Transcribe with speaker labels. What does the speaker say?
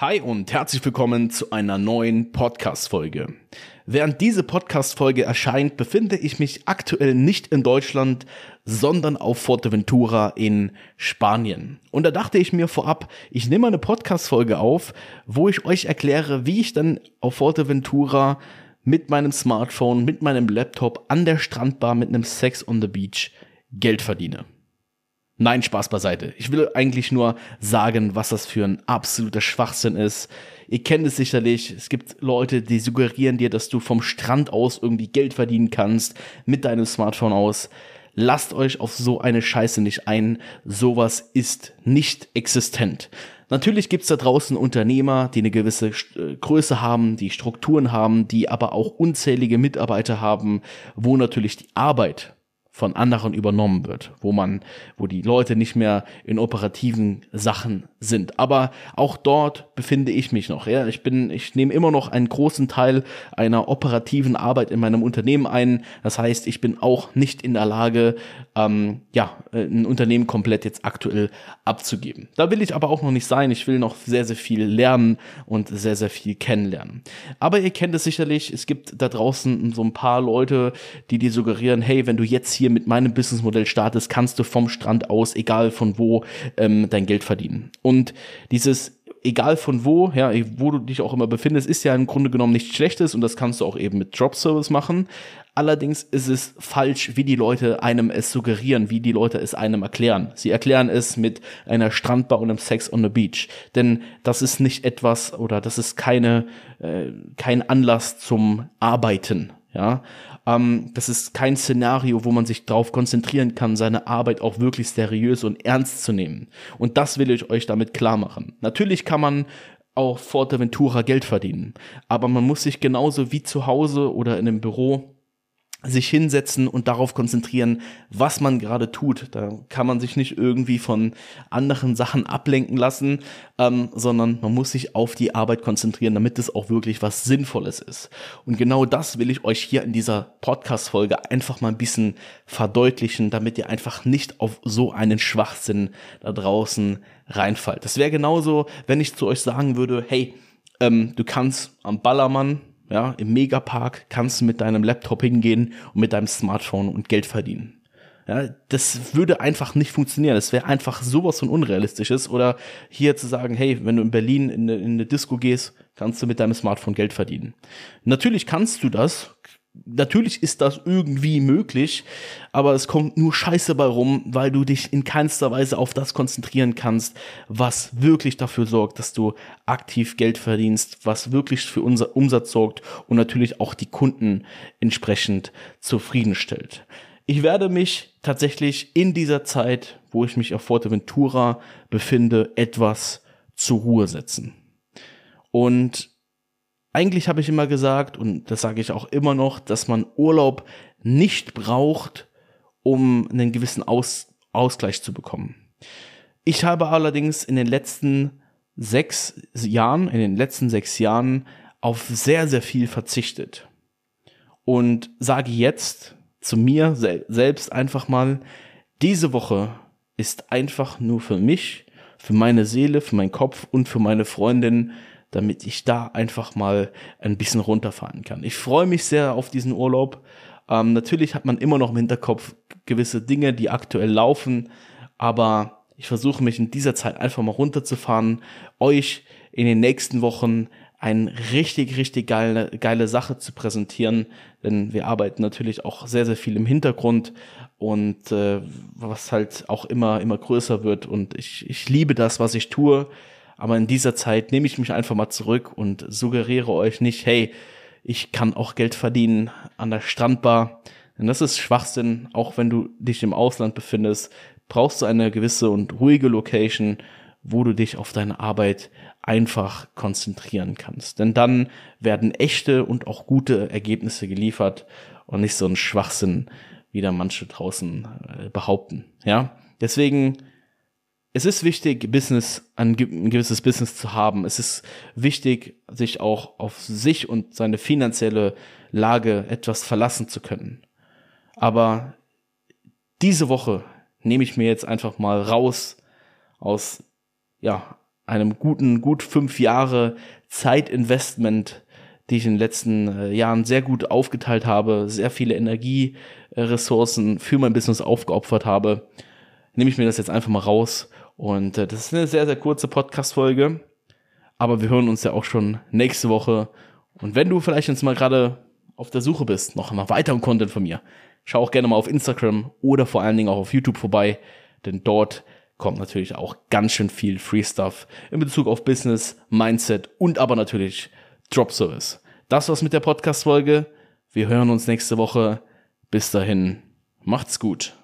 Speaker 1: Hi und herzlich willkommen zu einer neuen Podcast-Folge. Während diese Podcast-Folge erscheint, befinde ich mich aktuell nicht in Deutschland, sondern auf Fuerteventura in Spanien. Und da dachte ich mir vorab, ich nehme eine Podcast-Folge auf, wo ich euch erkläre, wie ich dann auf Fuerteventura mit meinem Smartphone, mit meinem Laptop an der Strandbar mit einem Sex on the Beach Geld verdiene. Nein, Spaß beiseite. Ich will eigentlich nur sagen, was das für ein absoluter Schwachsinn ist. Ihr kennt es sicherlich. Es gibt Leute, die suggerieren dir, dass du vom Strand aus irgendwie Geld verdienen kannst mit deinem Smartphone aus. Lasst euch auf so eine Scheiße nicht ein. Sowas ist nicht existent. Natürlich gibt's da draußen Unternehmer, die eine gewisse äh, Größe haben, die Strukturen haben, die aber auch unzählige Mitarbeiter haben, wo natürlich die Arbeit von anderen übernommen wird, wo man, wo die Leute nicht mehr in operativen Sachen sind. Aber auch dort befinde ich mich noch. Ja, ich bin, ich nehme immer noch einen großen Teil einer operativen Arbeit in meinem Unternehmen ein. Das heißt, ich bin auch nicht in der Lage, ähm, ja, ein Unternehmen komplett jetzt aktuell abzugeben. Da will ich aber auch noch nicht sein. Ich will noch sehr, sehr viel lernen und sehr, sehr viel kennenlernen. Aber ihr kennt es sicherlich. Es gibt da draußen so ein paar Leute, die dir suggerieren, hey, wenn du jetzt hier mit meinem Businessmodell startest, kannst du vom Strand aus, egal von wo, ähm, dein Geld verdienen. Und dieses egal von wo, ja, wo du dich auch immer befindest, ist ja im Grunde genommen nichts Schlechtes und das kannst du auch eben mit Drop Service machen. Allerdings ist es falsch, wie die Leute einem es suggerieren, wie die Leute es einem erklären. Sie erklären es mit einer Strandbar und einem Sex on the Beach. Denn das ist nicht etwas oder das ist keine, äh, kein Anlass zum Arbeiten. Ja, ähm, das ist kein Szenario, wo man sich darauf konzentrieren kann, seine Arbeit auch wirklich seriös und ernst zu nehmen. Und das will ich euch damit klar machen. Natürlich kann man auch Forteventura Geld verdienen, aber man muss sich genauso wie zu Hause oder in einem Büro sich hinsetzen und darauf konzentrieren, was man gerade tut. Da kann man sich nicht irgendwie von anderen Sachen ablenken lassen, ähm, sondern man muss sich auf die Arbeit konzentrieren, damit es auch wirklich was Sinnvolles ist. Und genau das will ich euch hier in dieser Podcast-Folge einfach mal ein bisschen verdeutlichen, damit ihr einfach nicht auf so einen Schwachsinn da draußen reinfallt. Das wäre genauso, wenn ich zu euch sagen würde, hey, ähm, du kannst am Ballermann ja, im Megapark kannst du mit deinem Laptop hingehen und mit deinem Smartphone und Geld verdienen. Ja, das würde einfach nicht funktionieren. Das wäre einfach sowas von unrealistisches. Oder hier zu sagen, hey, wenn du in Berlin in eine, in eine Disco gehst, kannst du mit deinem Smartphone Geld verdienen. Natürlich kannst du das, natürlich ist das irgendwie möglich, aber es kommt nur Scheiße bei rum, weil du dich in keinster Weise auf das konzentrieren kannst, was wirklich dafür sorgt, dass du aktiv Geld verdienst, was wirklich für unser Umsatz sorgt und natürlich auch die Kunden entsprechend zufriedenstellt. Ich werde mich tatsächlich in dieser Zeit, wo ich mich auf Forteventura befinde, etwas zur Ruhe setzen. Und eigentlich habe ich immer gesagt, und das sage ich auch immer noch, dass man Urlaub nicht braucht, um einen gewissen Aus Ausgleich zu bekommen. Ich habe allerdings in den letzten sechs Jahren, in den letzten sechs Jahren auf sehr, sehr viel verzichtet. Und sage jetzt zu mir sel selbst einfach mal, diese Woche ist einfach nur für mich, für meine Seele, für meinen Kopf und für meine Freundin damit ich da einfach mal ein bisschen runterfahren kann. Ich freue mich sehr auf diesen Urlaub. Ähm, natürlich hat man immer noch im Hinterkopf gewisse Dinge, die aktuell laufen, aber ich versuche mich in dieser Zeit einfach mal runterzufahren, euch in den nächsten Wochen eine richtig, richtig geile, geile Sache zu präsentieren, denn wir arbeiten natürlich auch sehr, sehr viel im Hintergrund und äh, was halt auch immer, immer größer wird und ich, ich liebe das, was ich tue. Aber in dieser Zeit nehme ich mich einfach mal zurück und suggeriere euch nicht, hey, ich kann auch Geld verdienen an der Strandbar. Denn das ist Schwachsinn, auch wenn du dich im Ausland befindest, brauchst du eine gewisse und ruhige Location, wo du dich auf deine Arbeit einfach konzentrieren kannst. Denn dann werden echte und auch gute Ergebnisse geliefert und nicht so ein Schwachsinn, wie da manche draußen äh, behaupten. Ja, deswegen es ist wichtig, Business, ein, gewisses Business zu haben. Es ist wichtig, sich auch auf sich und seine finanzielle Lage etwas verlassen zu können. Aber diese Woche nehme ich mir jetzt einfach mal raus aus, ja, einem guten, gut fünf Jahre Zeitinvestment, die ich in den letzten äh, Jahren sehr gut aufgeteilt habe, sehr viele Energieressourcen für mein Business aufgeopfert habe, nehme ich mir das jetzt einfach mal raus. Und äh, das ist eine sehr, sehr kurze Podcast-Folge. Aber wir hören uns ja auch schon nächste Woche. Und wenn du vielleicht jetzt mal gerade auf der Suche bist, noch nach weiterem Content von mir, schau auch gerne mal auf Instagram oder vor allen Dingen auch auf YouTube vorbei, denn dort kommt natürlich auch ganz schön viel Free Stuff in Bezug auf Business, Mindset und aber natürlich Drop Service. Das war's mit der Podcast-Folge. Wir hören uns nächste Woche. Bis dahin, macht's gut.